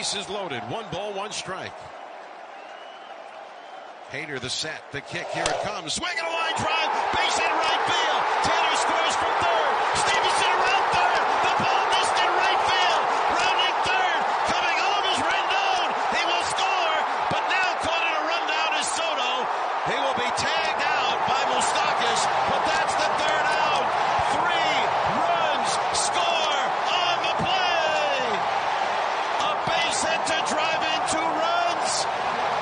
bases loaded. One ball, one strike. Hader the set, the kick, here it comes. Swing and a line drive, base hit right field. Tanner scores from third. Stevenson around third. The ball missed in right field. Rounding third, coming home is Rendon. He will score, but now caught in a rundown is Soto. He will be tagged out by Moustakas, but that's the third out. Three runs score on the play. A base hit to drive in two runs.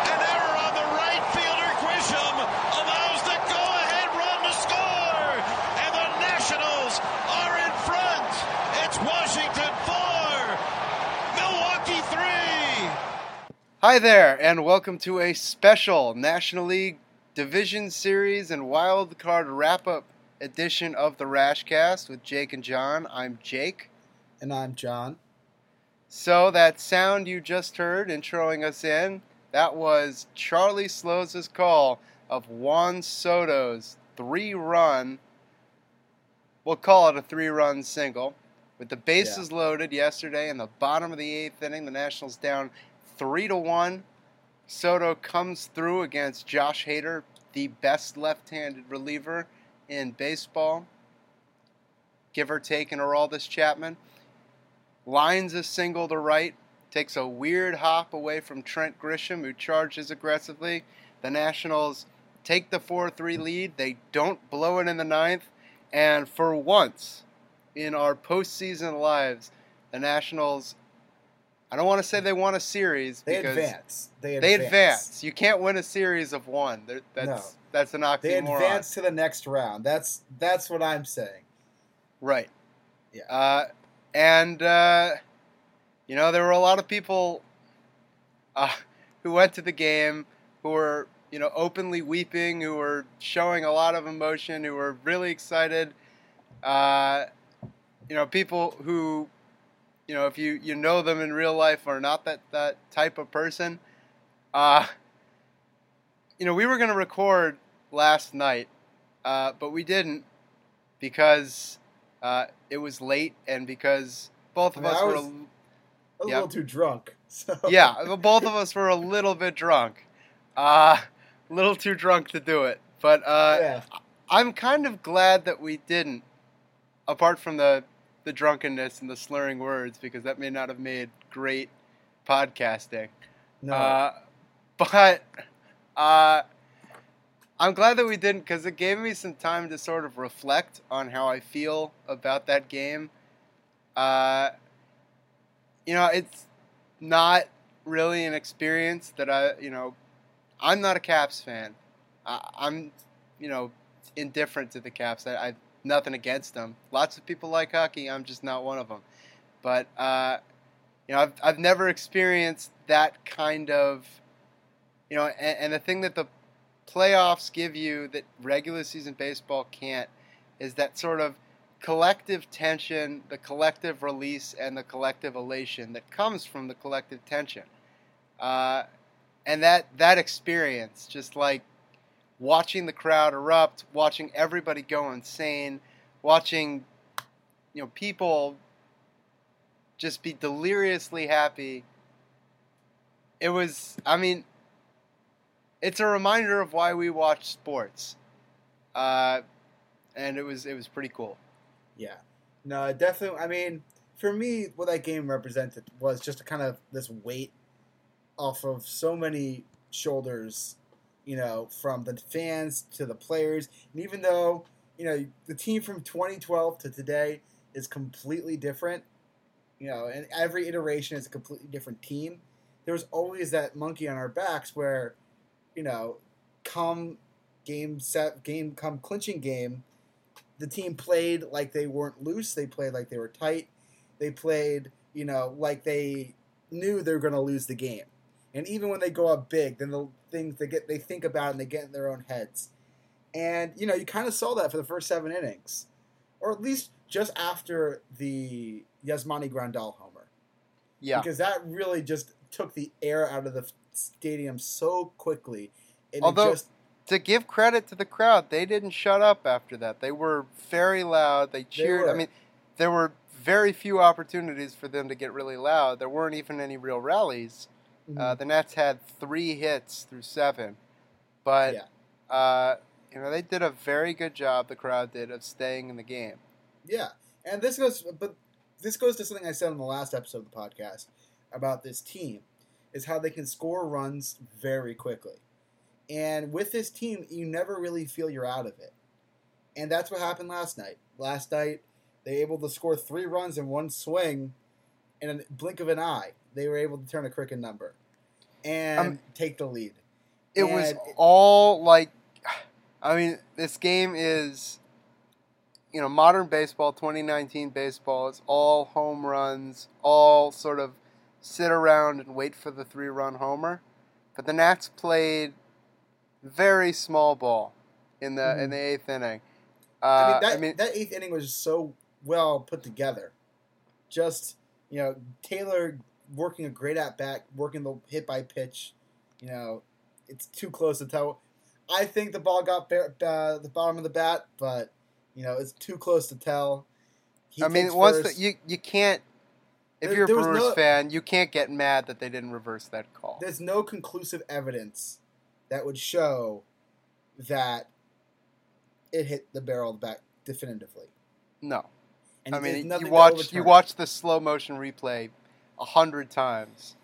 An error on the right fielder, Grisham, allows the go-ahead run to score. And the Nationals are in front. It's Washington four, Milwaukee three. Hi there, and welcome to a special National League Division Series and Wild Card Wrap Up edition of the Raschcast with Jake and John. I'm Jake. And I'm John. So, that sound you just heard introing us in, that was Charlie Slowes' call of Juan Soto's three run, we'll call it a three run single. With the bases loaded yesterday in the bottom of the eighth inning, the Nationals down three to one. Soto comes through against Josh Hader, the best left-handed reliever in baseball. Give or take in Aroldis Chapman. Lines a single to right, takes a weird hop away from Trent Grisham, who charges aggressively. The Nationals take the 4 3 lead. They don't blow it in the ninth. And for once in our postseason lives, the Nationals, I don't want to say they won a series They because advance. They they advance. advance. You can't win a series of one. That's No. that's an They oxymoron. advance to the next round. That's that's what I'm saying. Right. Yeah. Uh, and uh, you know there were a lot of people uh, who went to the game who were you know openly weeping, who were showing a lot of emotion, who were really excited. Uh, you know, people who you know if you you know them in real life are not that that type of person. Uh, you know, we were going to record last night, uh, but we didn't because uh, it was late and because both of I mean, us I were. was- a- I was Yeah. a little too drunk. So yeah, both of us were a little bit drunk. Uh, a little too drunk to do it. But uh, yeah. I'm kind of glad that we didn't, apart from the, the drunkenness and the slurring words, because that may not have made great podcasting. No. Uh, but uh, I'm glad that we didn't because it gave me some time to sort of reflect on how I feel about that game. Uh, you know, it's not really an experience that I, you know, I'm not a Caps fan. I, I'm, you know, indifferent to the Caps. I, I nothing against them. Lots of people like hockey. I'm just not one of them. But uh, you know, I've I've never experienced that kind of, you know, and, and the thing that the playoffs give you that regular season baseball can't is that sort of collective tension, the collective release, and the collective elation that comes from the collective tension. Uh, and that that experience, just like watching the crowd erupt, watching everybody go insane, watching you know people just be deliriously happy. It was, I mean, it's a reminder of why we watch sports, uh, and it was it was pretty cool. Yeah. No, definitely. I mean, for me, what that game represented was just a kind of this weight off of so many shoulders, you know, from the fans to the players. And even though, you know, the team from 2012 to today is completely different, you know, and every iteration is a completely different team, there was always that monkey on our backs where, you know, come game set, game, come clinching game, the team played like they weren't loose. They played like they were tight. They played, you know, like they knew they were going to lose the game. And even when they go up big, then the things they get, they think about and they get in their own heads. And you know, you kind of saw that for the first seven innings, or at least just after the Yasmani Grandal homer, Yeah, because that really just took the air out of the stadium so quickly. And Although- just to give credit to the crowd, they didn't shut up after that. They were very loud. They cheered. I mean, there were very few opportunities for them to get really loud. There weren't even any real rallies. Mm-hmm. Uh, the Nats had three hits through seven, but Yeah. uh, you know they did a very good job. The crowd did of staying in the game. Yeah, and this goes, but this goes to something I said in the last episode of the podcast about this team, is how they can score runs very quickly, and with this team, you never really feel you're out of it, and that's what happened last night. Last night, they were able to score three runs in one swing, in a blink of an eye. They were able to turn a cricket number, and Um, take the lead. It was And- all like, I mean, this game is, you know, modern baseball, 2019 baseball. It's all home runs, all sort of sit around and wait for the three run homer. But the Nats played very small ball in the in Mhm. the eighth inning. I Uh, mean, that, I mean, that eighth inning was so well put together. Just you know, Taylor working a great at bat, working the hit by pitch. You know, it's too close to tell. I think the ball got bare, uh, the bottom of the bat, but you know, it's too close to tell. He I mean, once the, you you can't. If There- you're a Brewers no- fan, you can't get mad that they didn't reverse that call. there's no conclusive evidence that would show that it hit the barrel of the bat definitively. No. And I mean, you watch you watch the slow motion replay a hundred times.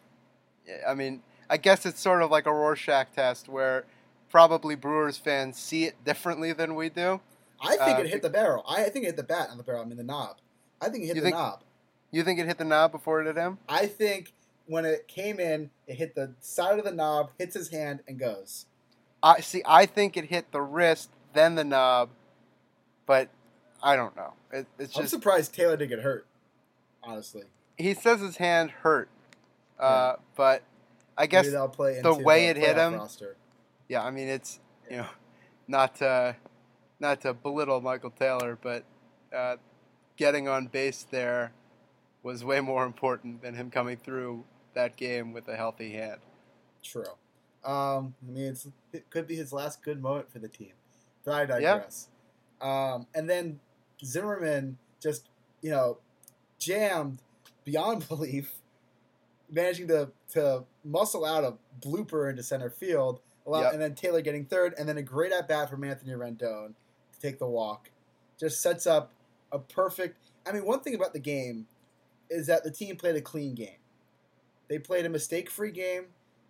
I mean, I guess it's sort of like a Rorschach test where probably Brewers fans see it differently than we do. I think Uh, it hit the barrel. I think it hit the bat on the barrel. I mean the knob. I think it hit the think- knob. You think it hit the knob before it hit him? I think when it came in, it hit the side of the knob, hits his hand, and goes. I see. I think it hit the wrist, then the knob, but I don't know. It, it's I'm just surprised Taylor didn't get hurt. Honestly, he says his hand hurt, uh, but I guess Maybe they'll play the way it hit him- Roster. yeah, I mean it's you know not to, not to belittle Michael Taylor, but uh, getting on base there was way more important than him coming through that game with a healthy hand. True. Um, I mean, it's, it could be his last good moment for the team. But I Yeah. digress. Um, and then Zimmerman just, you know, jammed beyond belief, managing to, to muscle out a blooper into center field, allow, Yep. and then Taylor getting third, and then a great at bat from Anthony Rendon to take the walk. Just sets up a perfect. I mean, one thing about the game is that the team played a clean game. They played a mistake-free game.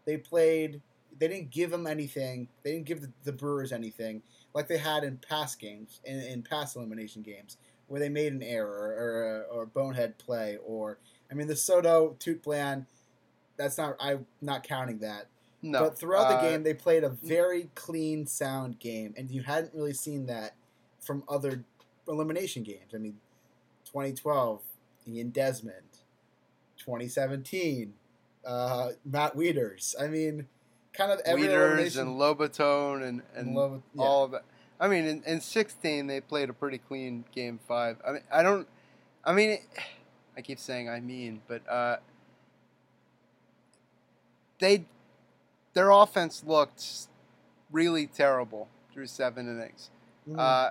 They played. They didn't give them anything. They didn't give the, the Brewers anything like they had in past games, in, in past elimination games, where they made an error or a, or bonehead play. Or I mean, the Soto TOOTBLAN. That's not. I'm not counting that. No, But throughout the uh, game, they played a very clean, sound game, and you hadn't really seen that from other elimination games. I mean, 2012, Ian Desmond, 2017, uh, Matt Wieters. I mean, kind of every Wieters elimination. and and and Lobo- yeah. all of that. I mean, in, in 16 they played a pretty clean game five. I mean, I don't. I mean, I keep saying I mean, but uh, they their offense looked really terrible through seven innings. Mhm. Uh,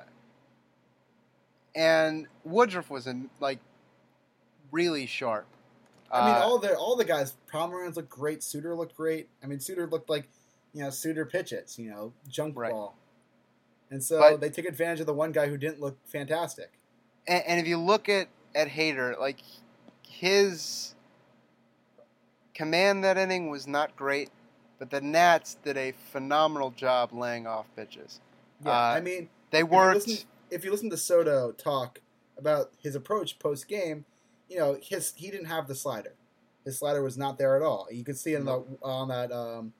and Woodruff was in like really sharp. I mean, Uh, all the all the guys. Pomeranz looked great. Suter looked great. I mean, Suter looked like you know Suter pitches. You know, junk Right. ball. And so But- they took advantage of the one guy who didn't look fantastic. and, and if you look at at Hader, like his command that inning was not great, but the Nats did a phenomenal job laying off pitches. Yeah, Uh, I mean, They if you listen- if you listen to Soto talk about his approach post game, you know his he didn't have the slider. His slider was not there at all. You could see in on, the, on that um,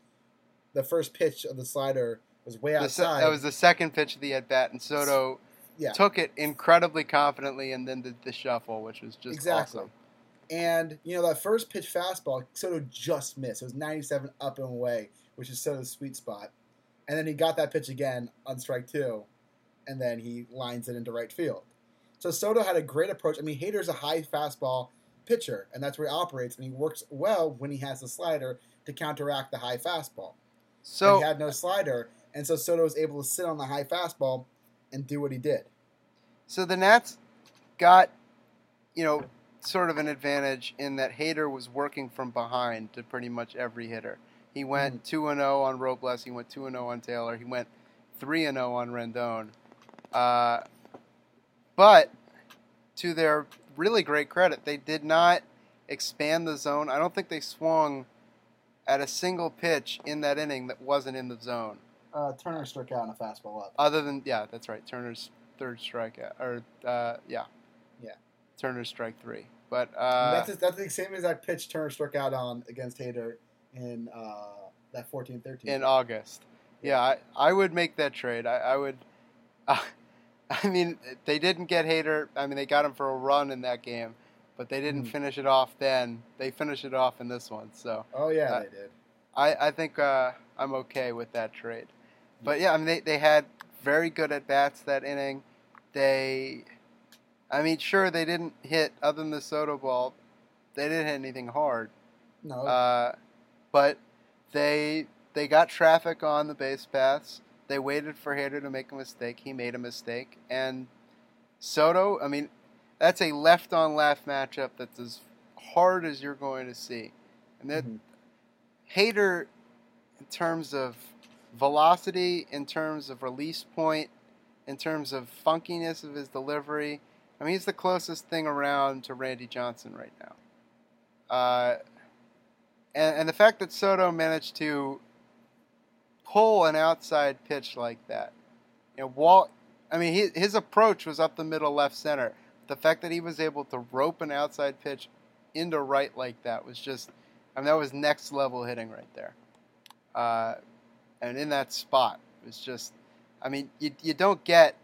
the first pitch of the slider was way se- outside. that was the second pitch of the at bat, and Soto yeah, took it incredibly confidently, and then did the shuffle, which was just Exactly. awesome. and you know that first pitch fastball, Soto just missed. It was 97 up and away, which is Soto's sweet spot. And then he got that pitch again on strike two, and then he lines it into right field. So Soto had a great approach. I mean, Hader's a high fastball pitcher, and that's where he operates, and he works well when he has the slider to counteract the high fastball. So and he had no slider, and so Soto was able to sit on the high fastball and do what he did. So the Nats got you know, sort of an advantage in that Hader was working from behind to pretty much every hitter. He went 2 and 0 on Robles, he went 2 and 0 on Taylor, he went 3 and 0 on Rendon. Uh, but to their really great credit, they did not expand the zone. I don't think they swung at a single pitch in that inning that wasn't in the zone. Uh, Turner struck out on a fastball up. Other than yeah, that's right. Turner's third strikeout, or uh, yeah, Yeah. Turner's strike three. But uh, that's that's the same as that pitch Turner struck out on against Hader in uh, that 14-13. in August, yeah, I, I would make that trade. I, I would. Uh, I mean, they didn't get Hader. I mean, they got him for a run in that game, but they didn't Mhm. finish it off. Then they finished it off in this one. So oh yeah, uh, they did. I, I think uh, I'm okay with that trade. But yeah, I mean they, they had very good at bats that inning. They, I mean, sure they didn't hit other than the Soto ball, they didn't hit anything hard. No, Uh, but they they got traffic on the base paths. They waited for Hader to make a mistake. He made a mistake, and Soto. I mean, that's a left on left matchup that's as hard as you're going to see. And that Mhm. Hader, in terms of velocity, in terms of release point, in terms of funkiness of his delivery, I mean, he's the closest thing around to Randy Johnson right now. Uh, and, and the fact that Soto managed to pull an outside pitch like that, you know, Walt, I mean, his, his approach was up the middle left center. The fact that he was able to rope an outside pitch into right like that was just, I mean, that was next level hitting right there. Uh, and in that spot, It's just, I mean, you, you don't get,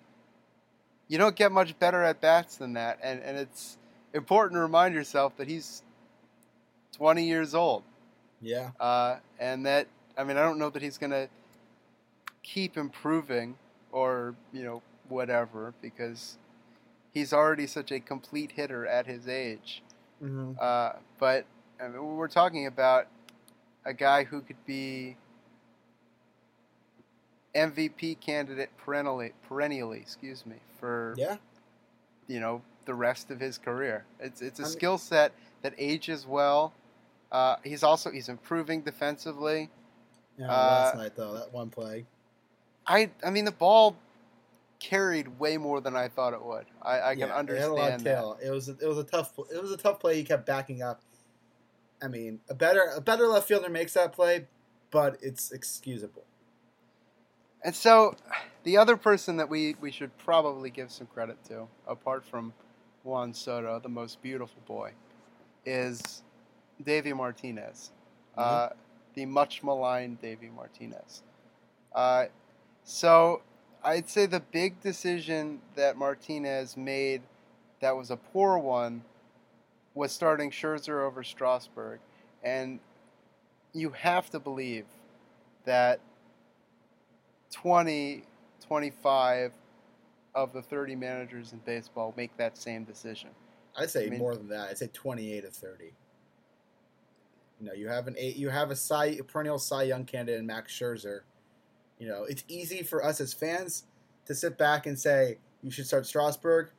you don't get much better at bats than that. And, and it's important to remind yourself that he's 20 years old. yeah, Uh, and that, I mean, I don't know that he's going to keep improving or, you know, whatever, because he's already such a complete hitter at his age. Mm-hmm. Uh, but I mean, we're talking about a guy who could be MVP candidate perennially, perennially, excuse me, for yeah. you know the rest of his career. It's it's a skill set that ages well. Uh, he's also he's improving defensively. Yeah, Uh, last night though, that one play. I I mean the ball carried way more than I thought it would. I, I can yeah, It had a lot of understand that. tail. It was a, it was a tough it was a tough play. He kept backing up. I mean, a better a better left fielder makes that play, but it's excusable. And so, the other person that we, we should probably give some credit to, apart from Juan Soto, the most beautiful boy, is Davy Martinez, uh, the much maligned Davy Martinez. Uh, so, I'd say the big decision that Martinez made that was a poor one was starting Scherzer over Strasburg. And you have to believe that 20, 25 of the 30 managers in baseball make that same decision. I'd say I mean- more than that. I'd say twenty eight of thirty. You know, you have an eight. You have a Cy, a perennial Cy Young candidate in Max Scherzer. You know, it's easy for us as fans to sit back and say you should start Strasburg,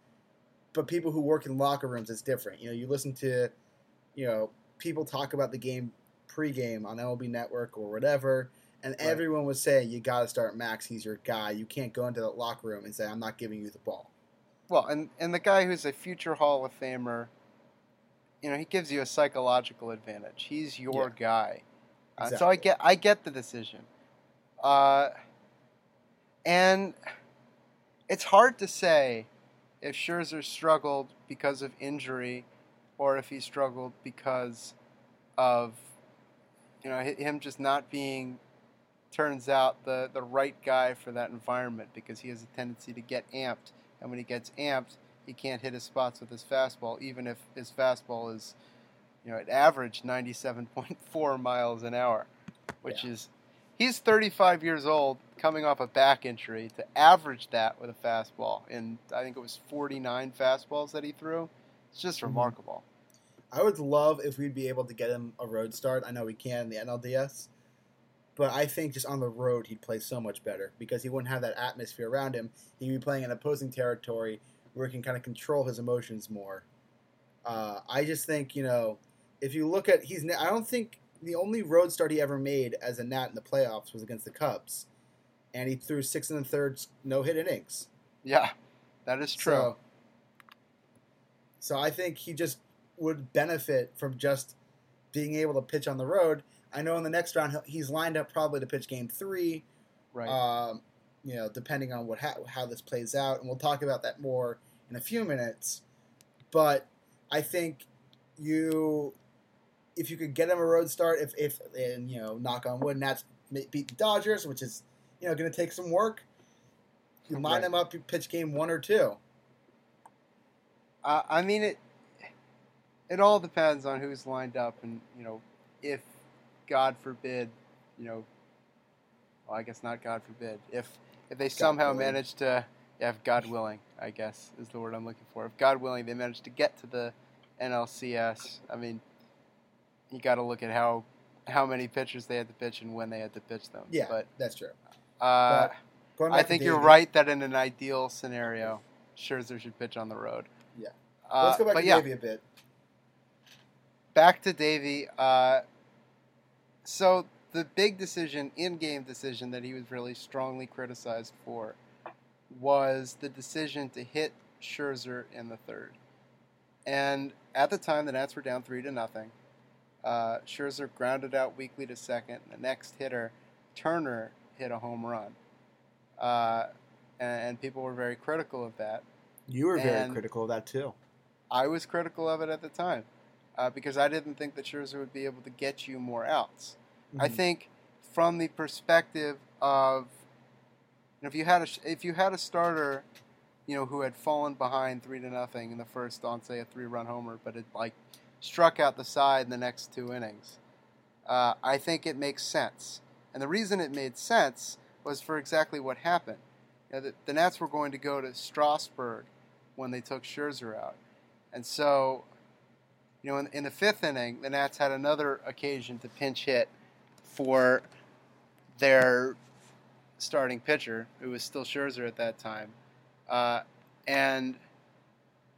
but people who work in locker rooms, it's different. You know, you listen to, you know, people talk about the game pregame on MLB Network or whatever, and Right. everyone was saying you got to start Max. He's your guy. You can't go into the locker room and say I'm not giving you the ball. Well, and, and the guy who's a future Hall of Famer, you know, he gives you a psychological advantage. He's your Yeah. guy. Uh, so I get I get the decision. Uh, and it's hard to say if Scherzer struggled because of injury or if he struggled because of you know him just not being turns out the the right guy for that environment because he has a tendency to get amped and when he gets amped he can't hit his spots with his fastball even if his fastball is you know at average 97.4 miles an hour which is he's 35 years old coming off a back injury to average that with a fastball and I think it was 49 fastballs that he threw it's just Mhm. remarkable I would love if we'd be able to get him a road start. I know we can in the NLDS, but I think just on the road he'd play so much better because he wouldn't have that atmosphere around him. He'd be playing in opposing territory where he can kind of control his emotions more. Uh, I just think you know if you look at he's I don't think the only road start he ever made as a Nat in the playoffs was against the Cubs, and he threw six and a third no hit innings. Yeah, that is true. So, so I think he just would benefit from just being able to pitch on the road. I know in the next round he's lined up probably to pitch Game Three. right. Um, you know, depending on what how, how this plays out, and we'll talk about that more in a few minutes. But I think you, if you could get him a road start, if if and you know, knock on wood, Nats beat the Dodgers, which is you know going to take some work. You line Right. him up, you pitch game one or two. Uh, I mean it. It all depends on who's lined up, and you know, if God forbid, you know, well, I guess not God forbid, if if they somehow willing. manage to, yeah, if God willing, I guess is the word I'm looking for. If God willing, they manage to get to the NLCS. I mean, you got to look at how how many pitchers they had to pitch and when they had to pitch them. Yeah, but that's true. uh, But I think you're Davey- right that in an ideal scenario, Scherzer should pitch on the road. Yeah. Uh, Let's go back to yeah, Davey a bit. back to Davey. Uh, so the big decision, in-game decision that he was really strongly criticized for, was the decision to hit Scherzer in the third. And at the time, the Nats were down three to nothing. Uh, Scherzer grounded out weakly to second. The next hitter, Turner, hit a home run. Uh, and, and people were very critical of that. You were very critical of that too. I was critical of it at the time uh, because I didn't think that Scherzer would be able to get you more outs. I Mhm. think from the perspective of you know, if you had a if you had a starter, you know, who had fallen behind three to nothing in the first on say a three run homer, but it like struck out the side in the next two innings. Uh, I think it makes sense, and the reason it made sense was for exactly what happened. You know, the, the Nats were going to go to Strasburg when they took Scherzer out, and so you know, in, in the fifth inning, the Nats had another occasion to pinch hit for their starting pitcher, who was still Scherzer at that time. Uh, and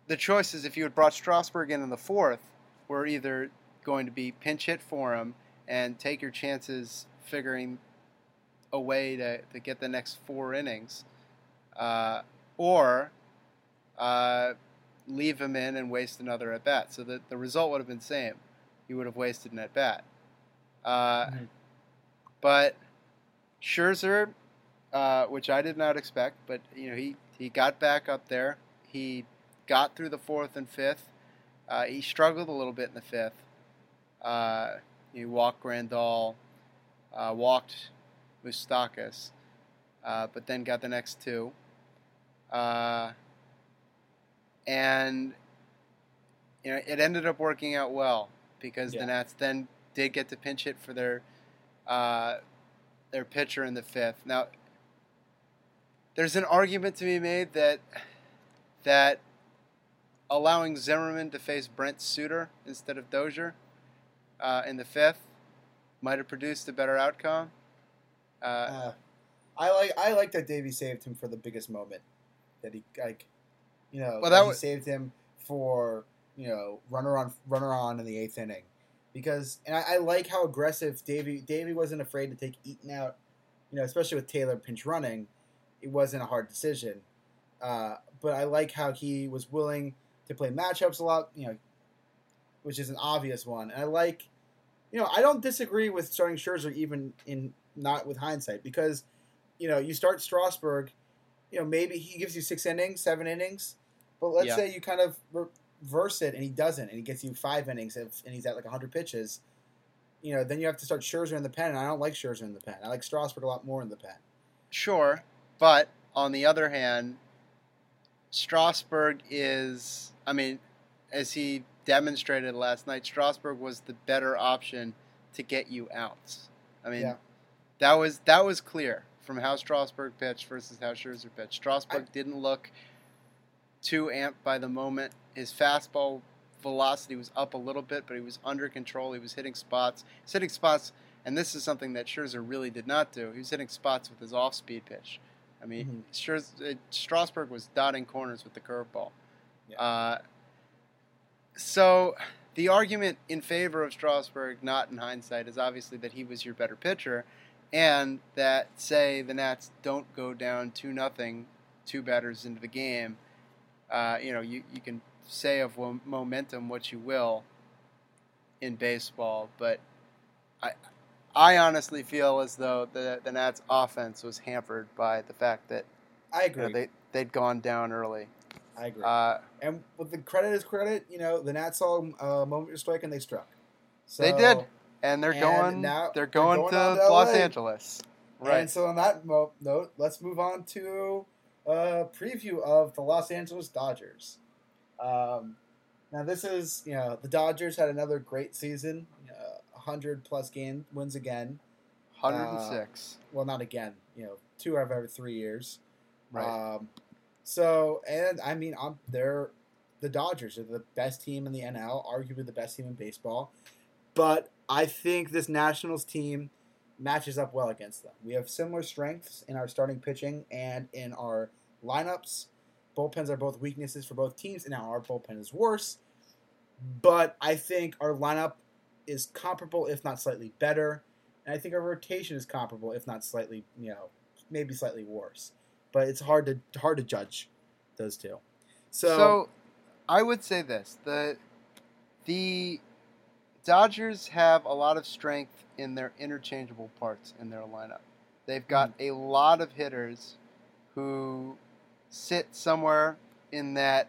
the choices, if you had brought Strasburg in in the fourth, were either going to be pinch hit for him and take your chances figuring a way to, to get the next four innings, uh, or uh, leave him in and waste another at bat. So that the result would have been same. He would have wasted an at bat. Uh, Mhm. But Scherzer, uh, which I did not expect, but you know he he got back up there. He got through the fourth and fifth. Uh, he struggled a little bit in the fifth. Uh, he walked Grandal, uh, walked Moustakas, uh, but then got the next two. Uh, and you know it ended up working out well because Yeah. the Nats then did get to pinch hit for their uh, their pitcher in the fifth. Now, there's an argument to be made that that allowing Zimmerman to face Brent Suter instead of Dozier uh, in the fifth might have produced a better outcome. Uh, Uh, I like I like that Davey saved him for the biggest moment. That he like, you know, Well, that he was- saved him for you know runner on runner on in the eighth inning, because and I, I like how aggressive Davey Davey wasn't afraid to take Eaton out. You know, especially with Taylor pinch running, it wasn't a hard decision. Uh, but I like how he was willing to play matchups a lot. You know, which is an obvious one. And I like, you know, I don't disagree with starting Scherzer even in not with hindsight because, you know, you start Strasburg, you know, maybe he gives you six innings, seven innings, but let's Yeah. say you kind of reverse it and he doesn't, and he gets you five innings if, and he's at like 100 pitches. You know, then you have to start Scherzer in the pen, and I don't like Scherzer in the pen. I like Strasburg a lot more in the pen. Sure, but on the other hand, Strasburg is, I mean, as he demonstrated last night, Strasburg was the better option to get you outs. I mean, Yeah. that was that was clear from how Strasburg pitched versus how Scherzer pitched. Strasburg didn't look too amped by the moment. His fastball velocity was up a little bit, but he was under control. He was hitting spots. He was hitting spots, and this is something that Scherzer really did not do. He was hitting spots with his off-speed pitch. I mean, Scherzer, uh, Strasburg was dotting corners with the curveball. Yeah. Uh, so the argument in favor of Strasburg, not in hindsight, is obviously that he was your better pitcher, and that say the Nats don't go down two nothing, two batters into the game. Uh, you know, you, you can say of momentum what you will in baseball, but I I honestly feel as though the the Nats offense was hampered by the fact that I you agree. know, they they'd gone down early. I agree. Uh, and with the credit is credit, you know, the Nats saw a moment to strike and they struck. So, They did. and they're And going now they're they're going, going to, to Los. Angeles. And Right. so on that mo- note, let's move on to a preview of the Los Angeles Dodgers. Um, now this is, you know, the Dodgers had another great season, uh, 100 plus game wins again. 106. Well, not again, you know, two out of every three years. right. Um, so, and I mean, I'm, they're the Dodgers are the best team in the NL, arguably the best team in baseball. But I think this Nationals team matches up well against them. We have similar strengths in our starting pitching and in our lineups. Bullpens are both weaknesses for both teams, and now our bullpen is worse. But I think our lineup is comparable, if not slightly better. And I think our rotation is comparable, if not slightly, you know, maybe slightly worse. But it's hard to hard to judge those two. So, So, I would say this: the the Dodgers have a lot of strength in their interchangeable parts in their lineup. They've got Hmm. a lot of hitters who sit somewhere in that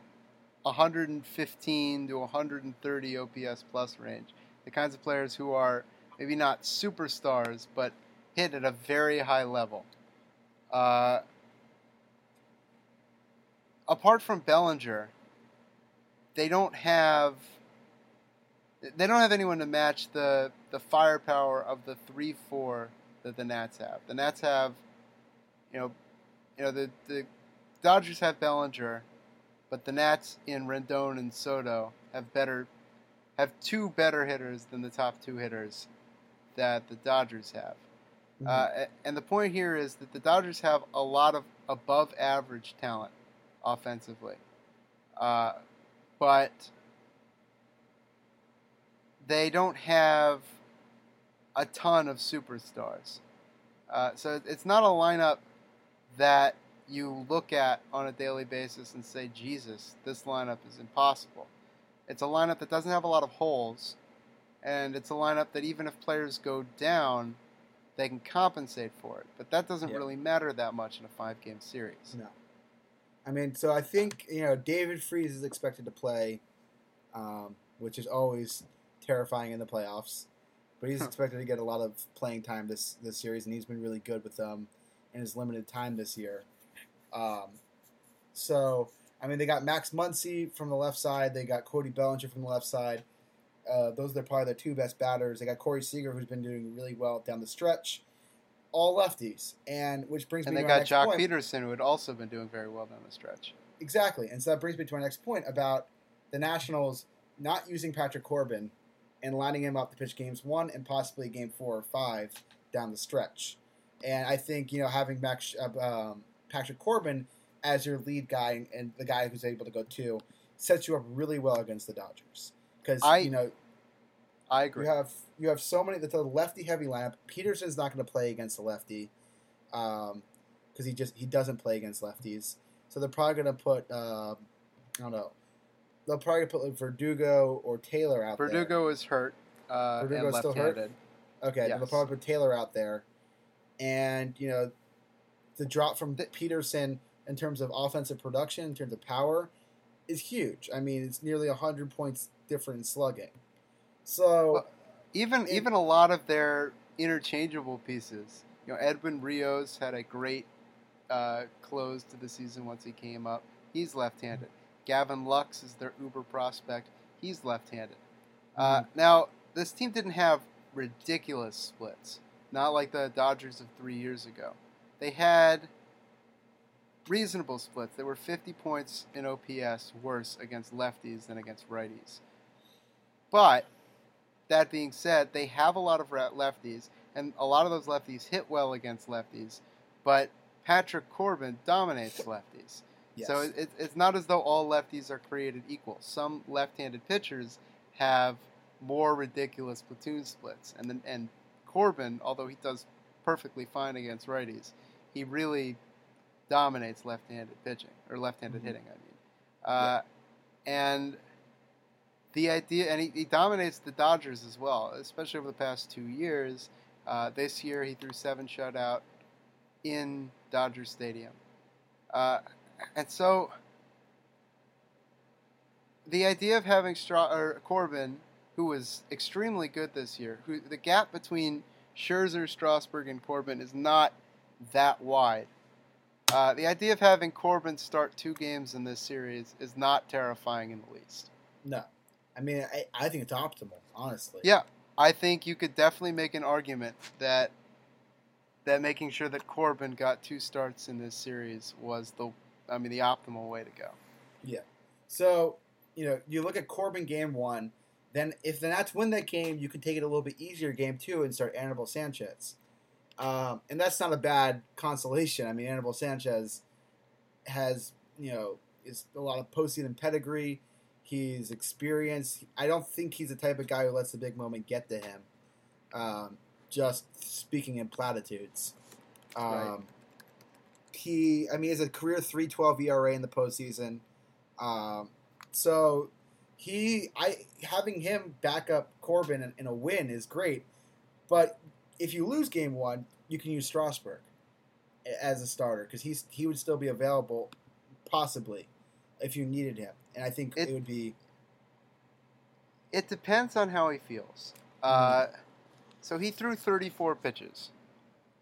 115 to 130 OPS plus range. The kinds of players who are maybe not superstars, but hit at a very high level. Uh, apart from Bellinger, they don't have they don't have anyone to match the the firepower of the three four that the Nats have. The Nats have, you know, you know the the Dodgers have Bellinger, but the Nats in Rendon and Soto have better have two better hitters than the top two hitters that the Dodgers have. mhm. Uh, and the point here is that the Dodgers have a lot of above average talent offensively. Uh, but they don't have a ton of superstars. Uh, so it's not a lineup that you look at on a daily basis and say, Jesus, this lineup is impossible. It's a lineup that doesn't have a lot of holes, and it's a lineup that even if players go down, they can compensate for it. But that doesn't Yeah. really matter that much in a five game series. No. I mean, so I think you know David Freese is expected to play, um, which is always terrifying in the playoffs. But he's Huh. expected to get a lot of playing time this this series, and he's been really good with them in his limited time this year. Um, so I mean, they got Max Muncy from the left side, they got Cody Bellinger from the left side. Uh, those are probably their two best batters. They got Corey Seager, who's been doing really well down the stretch. All lefties, and which brings And me they to our got Jock point. Peterson, who had also been doing very well down the stretch. Exactly. And so that brings me to our next point about the Nationals not using Patrick Corbin and lining him up to pitch games one and possibly game four or five down the stretch. And I think, you know, having Max, uh, um, Patrick Corbin as your lead guy and the guy who's able to go two sets you up really well against the Dodgers. Because, you know, I agree. you have you have so many. That's a lefty heavy lineup. Pederson's not going to play against the lefty because he just he doesn't play against lefties. So they're probably going to put uh, I don't know. They'll probably put like Verdugo or Taylor out there. Verdugo is hurt uh, Verdugo and is still hurt? Okay, Yes. they'll probably put Taylor out there, and you know, the drop from Pederson in terms of offensive production, in terms of power, is huge. I mean, it's nearly hundred points different in slugging. So Well, Even And- even a lot of their interchangeable pieces. You know, Edwin Rios had a great uh, close to the season once he came up. He's left-handed. Gavin Lux is their uber prospect. He's left-handed. Uh, Mm-hmm. now, this team didn't have ridiculous splits, not like the Dodgers of three years ago. They had reasonable splits. They were 50 points in OPS worse against lefties than against righties. But that being said, they have a lot of lefties, and a lot of those lefties hit well against lefties. But Patrick Corbin dominates lefties. Yes. So it, it's not as though all lefties are created equal. Some left-handed pitchers have more ridiculous platoon splits, and then and Corbin, although he does perfectly fine against righties, he really dominates left-handed pitching or left-handed Mhm. hitting. I mean, uh, and the idea, and he, he dominates the Dodgers as well, especially over the past two years. Uh, this year, he threw seven shutout in Dodger Stadium, uh, and so the idea of having Stra- or Corbin, who was extremely good this year, who the gap between Scherzer, Strasburg, and Corbin is not that wide. Uh, the idea of having Corbin start two games in this series is not terrifying in the least. No, I mean I, I think it's optimal, honestly. Yeah, I think you could definitely make an argument that that making sure that Corbin got two starts in this series was the, I mean, the optimal way to go. Yeah. So you know you look at Corbin game one. Then if the Nats win that game, you can take it a little bit easier game two and start Anibal Sanchez. Um, and that's not a bad consolation. I mean, Anibal Sanchez has you know is a lot of postseason pedigree. He's experienced. I don't think he's the type of guy who lets the big moment get to him. Um, just speaking in platitudes. Um, Right. He, I mean, he has a career three twelve ERA in the postseason. Um, so he, I having him back up Corbin in, in a win is great. But if you lose game one, you can use Strasburg as a starter because he's he would still be available, possibly, if you needed him. And I think it, It- would be It depends on how he feels. Uh, so he threw 34 pitches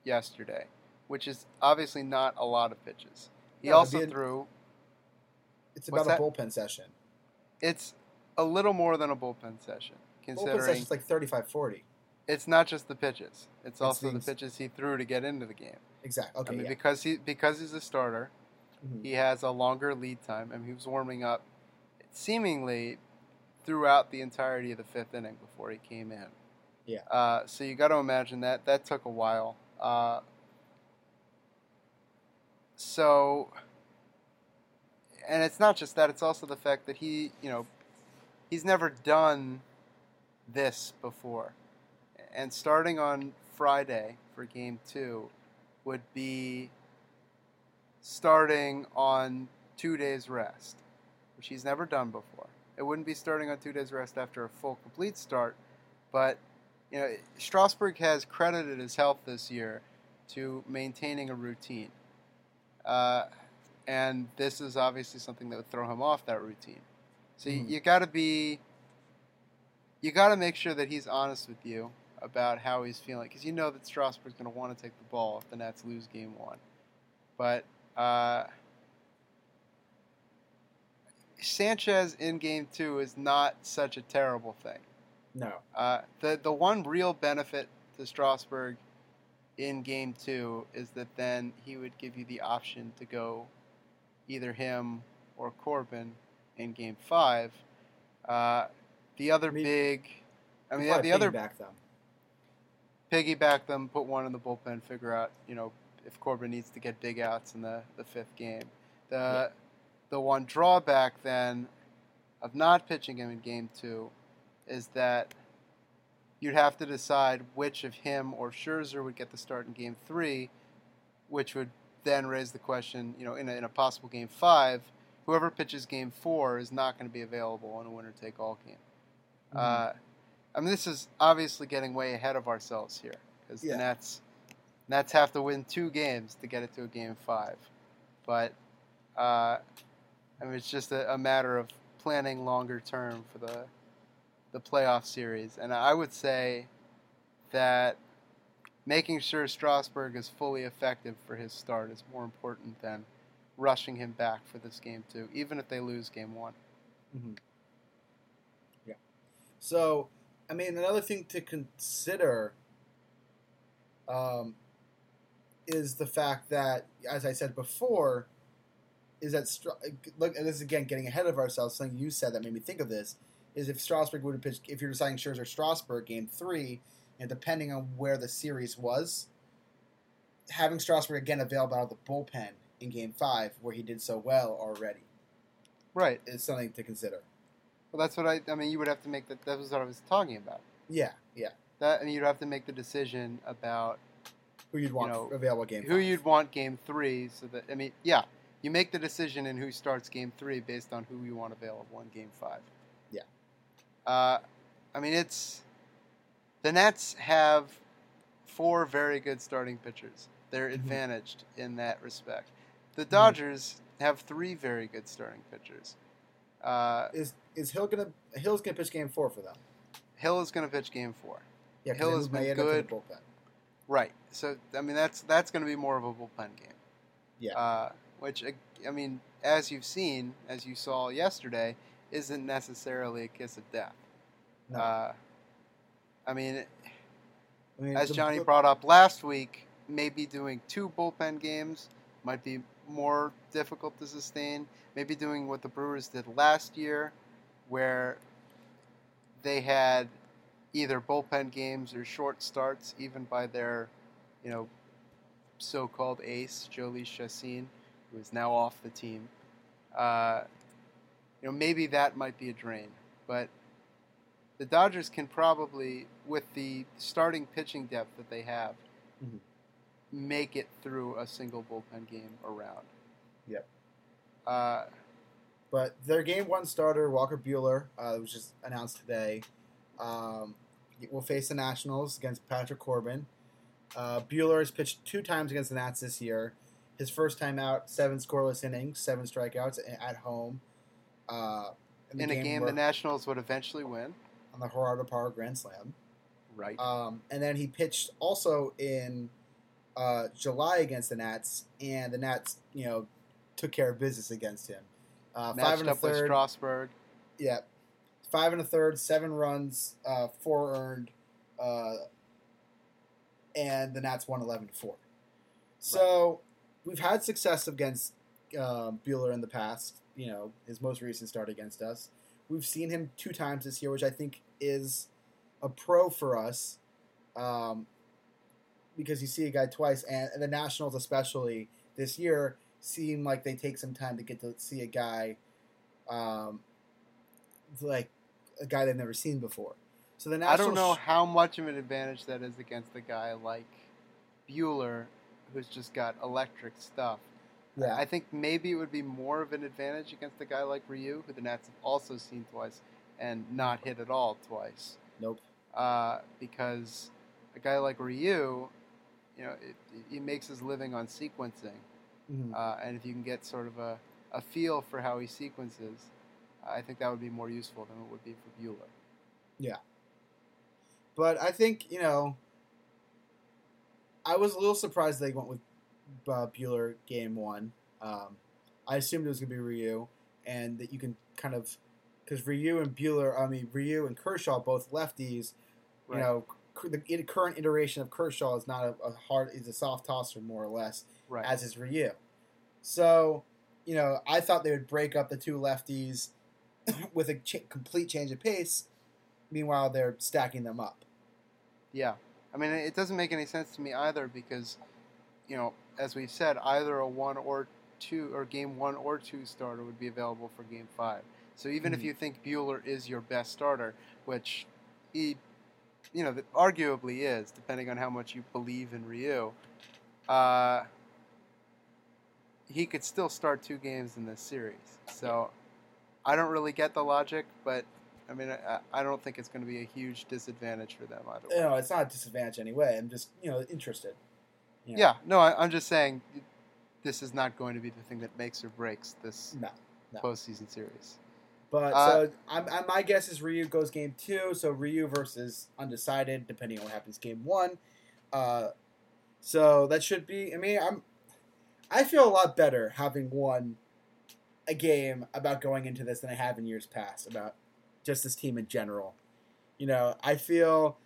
yesterday, which is obviously not a lot of pitches. He No, also an- threw. it's about a that? bullpen session. It's a little more than a bullpen session, Bullpen considering session's like 35-40. it's not just the pitches; it's, also the pitches he threw to get into the game. Exactly. Okay. I mean, yeah. because he because he's a starter, Mhm. he has a longer lead time. I mean, he was warming up seemingly throughout the entirety of the fifth inning before he came in. Yeah. Uh, so you got to imagine that that took a while. Uh, so, and it's not just that; it's also the fact that he, you know, he's never done this before, and starting on Friday for Game Two would be starting on two days rest, which he's never done before. It wouldn't be starting on two days rest after a full complete start, but you know Strasburg has credited his health this year to maintaining a routine, uh, and this is obviously something that would throw him off that routine. So you, Mhm. you got to be, you got to make sure that he's honest with you about how he's feeling because you know that Strasburg's going to want to take the ball if the Nats lose game one. But uh, Sanchez in game two is not such a terrible thing. no. Uh, the the one real benefit to Strasburg in game two is that then he would give you the option to go either him or Corbin in game five. Uh, the other I mean, big, I mean, Probably the other piggyback them. piggyback them, put one in the bullpen, figure out you know if Corbin needs to get big outs in the, the fifth game. The the one drawback then of not pitching him in game two is that you'd have to decide which of him or Scherzer would get the start in game three, which would then raise the question, you know, in a, in a possible game five, whoever pitches game four is not going to be available in a winner take all game. Mhm. Uh, I mean, this is obviously getting way ahead of ourselves here because Yeah. the Nats Nats have to win two games to get it to a game five. But uh, I mean, it's just a, a matter of planning longer term for the the playoff series, and I would say that making sure Strasburg is fully effective for his start is more important than rushing him back for this game too, even if they lose game one. Mhm. Yeah. So, I mean, another thing to consider um, is the fact that, as I said before, is that look, and this is again getting ahead of ourselves. Something you said that made me think of this is if Strasburg would have pitched, if you're deciding Scherzer or Strasburg game three, and depending on where the series was, having Strasburg again available out of the bullpen in Game Five, where he did so well already, Right. is something to consider. Well, that's what I. I mean, you would have to make that. That was what I was talking about. Yeah, yeah. That, and you'd have to make the decision about Who you'd want you know, available Game who five. you'd want game three. So that I mean, yeah, you make the decision in who starts game three based on who you want available in game five. Uh, I mean, it's the Nats have four very good starting pitchers. They're Mhm. advantaged in that respect. The Mhm. Dodgers have three very good starting pitchers. Uh, Is is Hill gonna Hill's gonna pitch Game Four for them? Hill is going to pitch game four. Yeah, Hill has been Maeda to the good. bullpen. Right. So I mean that's that's going to be more of a bullpen game. Yeah. Uh, which I mean, as you've seen, as you saw yesterday, isn't necessarily a kiss of death. No. Uh, I mean, I mean, as Johnny the- brought up last week, maybe doing two bullpen games might be more difficult to sustain. Maybe doing what the Brewers did last year, where they had either bullpen games or short starts, even by their, you know, so-called ace Jhoulys Chacin, who is now off the team. Uh, you know, maybe that might be a drain, but the Dodgers can probably, with the starting pitching depth that they have, Mhm. make it through a single bullpen game around. Yep. Uh, But their game one starter, Walker Buehler, uh, was just announced today, um, will face the Nationals against Patrick Corbin. Uh, Buehler has pitched two times against the Nats this year. His first time out, seven scoreless innings, seven strikeouts at home. Uh, the in a game the Nationals would eventually win. on the Gerardo Parra Grand Slam. Right. Um, and then he pitched also in uh, July against the Nats, and the Nats, you know, took care of business against him. Uh, five and a third. Strasburg. Yeah, five and a third, seven runs, uh, four earned, uh, and the Nats won eleven to four. So we've had success against um, Buehler in the past. You know, his most recent start against us. We've seen him two times this year, which I think is a pro for us, um, because you see a guy twice, and, and the Nationals especially this year seem like they take some time to get to see a guy. Um, like a guy they've never seen before. So the I don't know how much of an advantage that is against a guy like Buehler, who's just got electric stuff. Yeah, I think maybe it would be more of an advantage against a guy like Ryu, who the Nats have also seen twice and not hit at all twice. nope. Uh, because a guy like Ryu, you know, it, he makes his living on sequencing. Mhm. Uh, and if you can get sort of a, a feel for how he sequences, I think that would be more useful than it would be for Buehler. Yeah. But I think you know, I was a little surprised they went with uh, Buehler game one. Um, I assumed it was gonna be Ryu, and that you can kind of because Ryu and Buehler, I mean Ryu and Kershaw, both lefties. You know, the current iteration of Kershaw is not a, a hard, is a soft tosser more or less. Right. as is Ryu. So, you know, I thought they would break up the two lefties with a ch- complete change of pace. Meanwhile, they're stacking them up. Yeah. I mean, it doesn't make any sense to me either because, you know, as we've said, either a one or two, or game one or two starter would be available for game five. So even if Mhm. you think Buehler is your best starter, which he, you know, arguably is, depending on how much you believe in Ryu, uh, he could still start two games in this series. So I don't really get the logic, but I mean, I, I don't think it's going to be a huge disadvantage for them either way. Know, it's not a disadvantage anyway. I'm just, you know, interested. You know, Yeah, no, I, I'm just saying this is not going to be the thing that makes or breaks this No. no. postseason series. But Uh, so I'm, I'm, my guess is Ryu goes game two. So Ryu versus undecided, depending on what happens game one. Uh, so that should be. I mean, I'm. I feel a lot better having won a game about going into this than I have in years past about just this team in general. You know, I feel.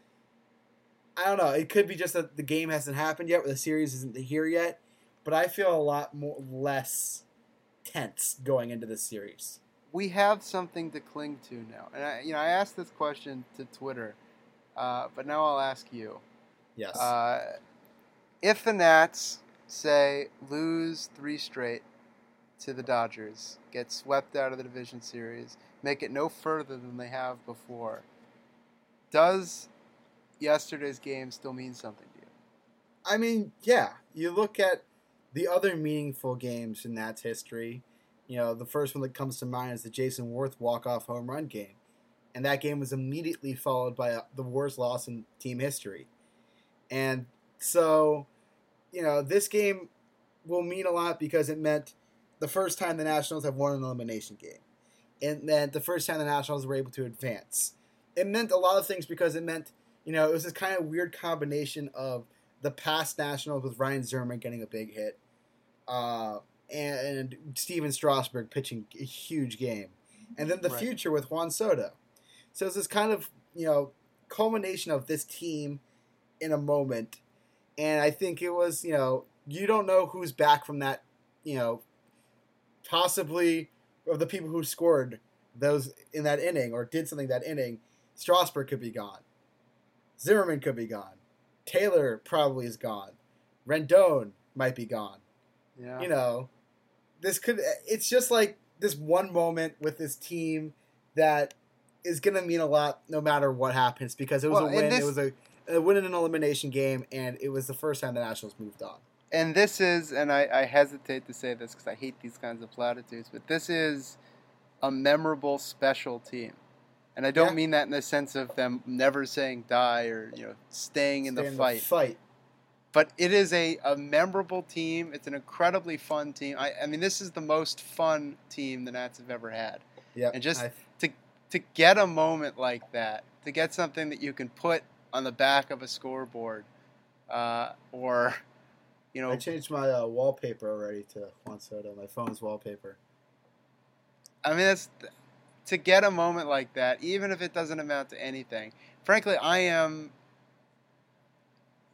I don't know. It could be just that the game hasn't happened yet, or the series isn't here yet. But I feel a lot more less tense going into this series. We have something to cling to now, and I, you know, I asked this question to Twitter, uh, but now I'll ask you: Yes. uh, if the Nats say lose three straight to the Dodgers, get swept out of the division series, make it no further than they have before, does yesterday's game still means something to you? I mean, yeah. You look at the other meaningful games in Nats history. You know, the first one that comes to mind is the Jayson Werth walk-off home run game, and that game was immediately followed by a, the worst loss in team history. And so, you know, this game will mean a lot because it meant the first time the Nationals have won an elimination game. and meant the first time the Nationals were able to advance. It meant a lot of things because it meant, you know, it was this kind of weird combination of the past Nationals with Ryan Zimmerman getting a big hit, uh, and Stephen Strasburg pitching a huge game, and then the Right. future with Juan Soto. So it's this kind of you know culmination of this team in a moment, and I think it was you know you don't know who's back from that you know possibly of the people who scored those in that inning or did something that inning. Strasburg could be gone. Zimmerman could be gone. Taylor probably is gone. Rendon might be gone. Yeah. You know, this could. It's just like this one moment with this team that is going to mean a lot no matter what happens because it was Well, a win. this- it was a, a win in an elimination game, and it was the first time the Nationals moved on. and this is, and I, I hesitate to say this because I hate these kinds of platitudes, but this is a memorable, special team. And I don't Yeah. mean that in the sense of them never saying die or you know staying in Stay the fight. fight. but it is a, a memorable team. It's an incredibly fun team. I, I mean, this is the most fun team the Nats have ever had. Yeah, And just to get a moment like that, to get something that you can put on the back of a scoreboard, uh, or you know, I changed my uh, wallpaper already to Juan Soto, my phone's wallpaper. I mean, that's to get a moment like that, even if it doesn't amount to anything. Frankly, I am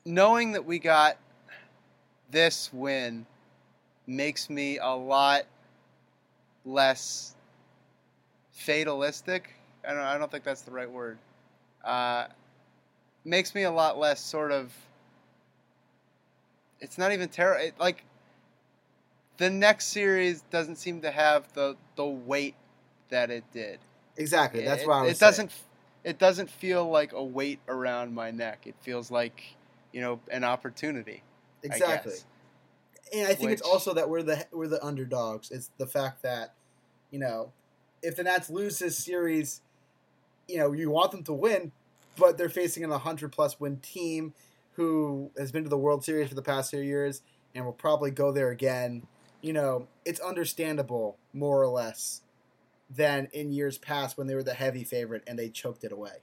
knowing that we got this win makes me a lot less fatalistic. I don't. I don't think that's the right word. Uh, makes me a lot less sort of. It's not even terrible. It, like the next series doesn't seem to have the the weight that it did. Exactly. That's why I was it doesn't it doesn't feel like a weight around my neck. It feels like you know an opportunity. I exactly. guess. And I think it's also that we're the we're the underdogs. It's the fact that, you know, if the Nats lose this series, you know, you want them to win, but they're facing an 100 plus win team who has been to the World Series for the past few years and will probably go there again. You know, it's understandable more or less than in years past when they were the heavy favorite and they choked it away.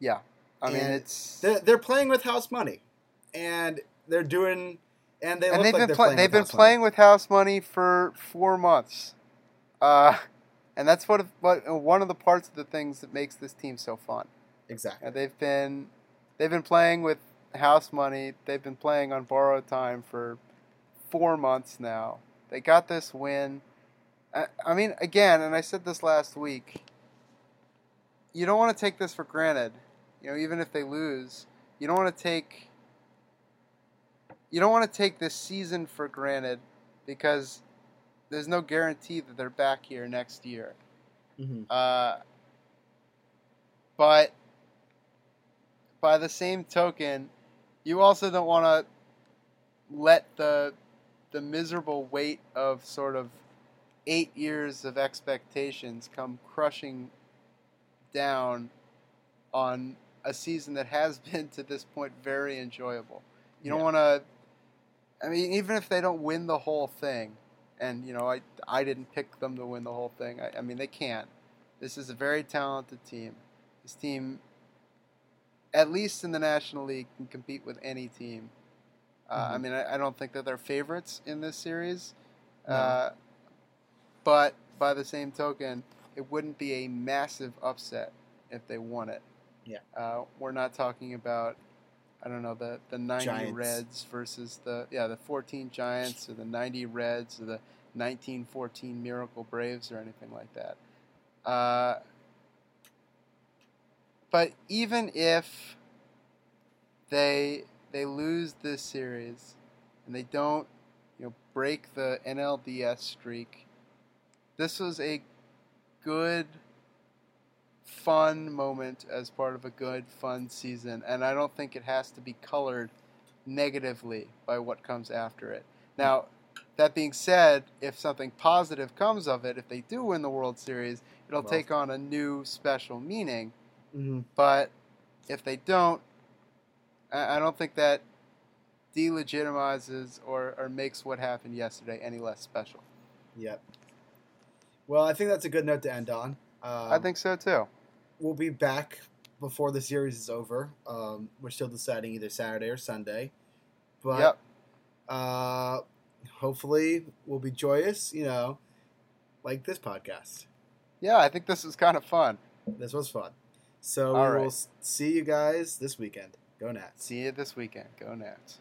Yeah, I mean And it's They're, they're playing with house money, and they're doing, and they and they've like been playing they've with been house money. playing with house money for four months, uh, and that's what what one of the parts of the things that makes this team so fun. exactly. Uh, they've been they've been playing with house money. They've been playing on borrowed time for four months now. They got this win. I, I mean, again, and I said this last week. You don't want to take this for granted. You know, even if they lose, you don't want to take. You don't want to take this season for granted because there's no guarantee that they're back here next year. hmm Uh, but by the same token, you also don't want to let the the miserable weight of sort of eight years of expectations come crushing down on a season that has been to this point very enjoyable. You don't Yeah. want to. I mean, even if they don't win the whole thing, and you know, I I didn't pick them to win the whole thing. I, I mean, they can't. This is a very talented team. This team, at least in the National League, can compete with any team. Uh, I Mhm. mean, I, I don't think that they're favorites in this series. No. Uh, but by the same token, it wouldn't be a massive upset if they won it. Yeah. Uh, we're not talking about, I don't know, the, the 90 Giants. Reds versus the, yeah, the 14 Giants or the 90 Reds or the 1914 Miracle Braves or anything like that. Uh, but even if they they lose this series, and they don't, you know, break the NLDS streak, this was a good, fun moment as part of a good, fun season, and I don't think it has to be colored negatively by what comes after it. Now, that being said, if something positive comes of it, if they do win the World Series, it'll Well- take on a new special meaning. Mm-hmm. But if they don't, I, I don't think that delegitimizes or, or makes what happened yesterday any less special. Yep. Well, I think that's a good note to end on. Um, I think so too. we'll be back before the series is over. Um, we're still deciding either Saturday or Sunday, but yep. uh, hopefully we'll be joyous. You know, like this podcast. Yeah, I think this is kind of fun. This was fun. So All we will right. s- see you guys this weekend. Go Nats. See you this weekend. Go Nats.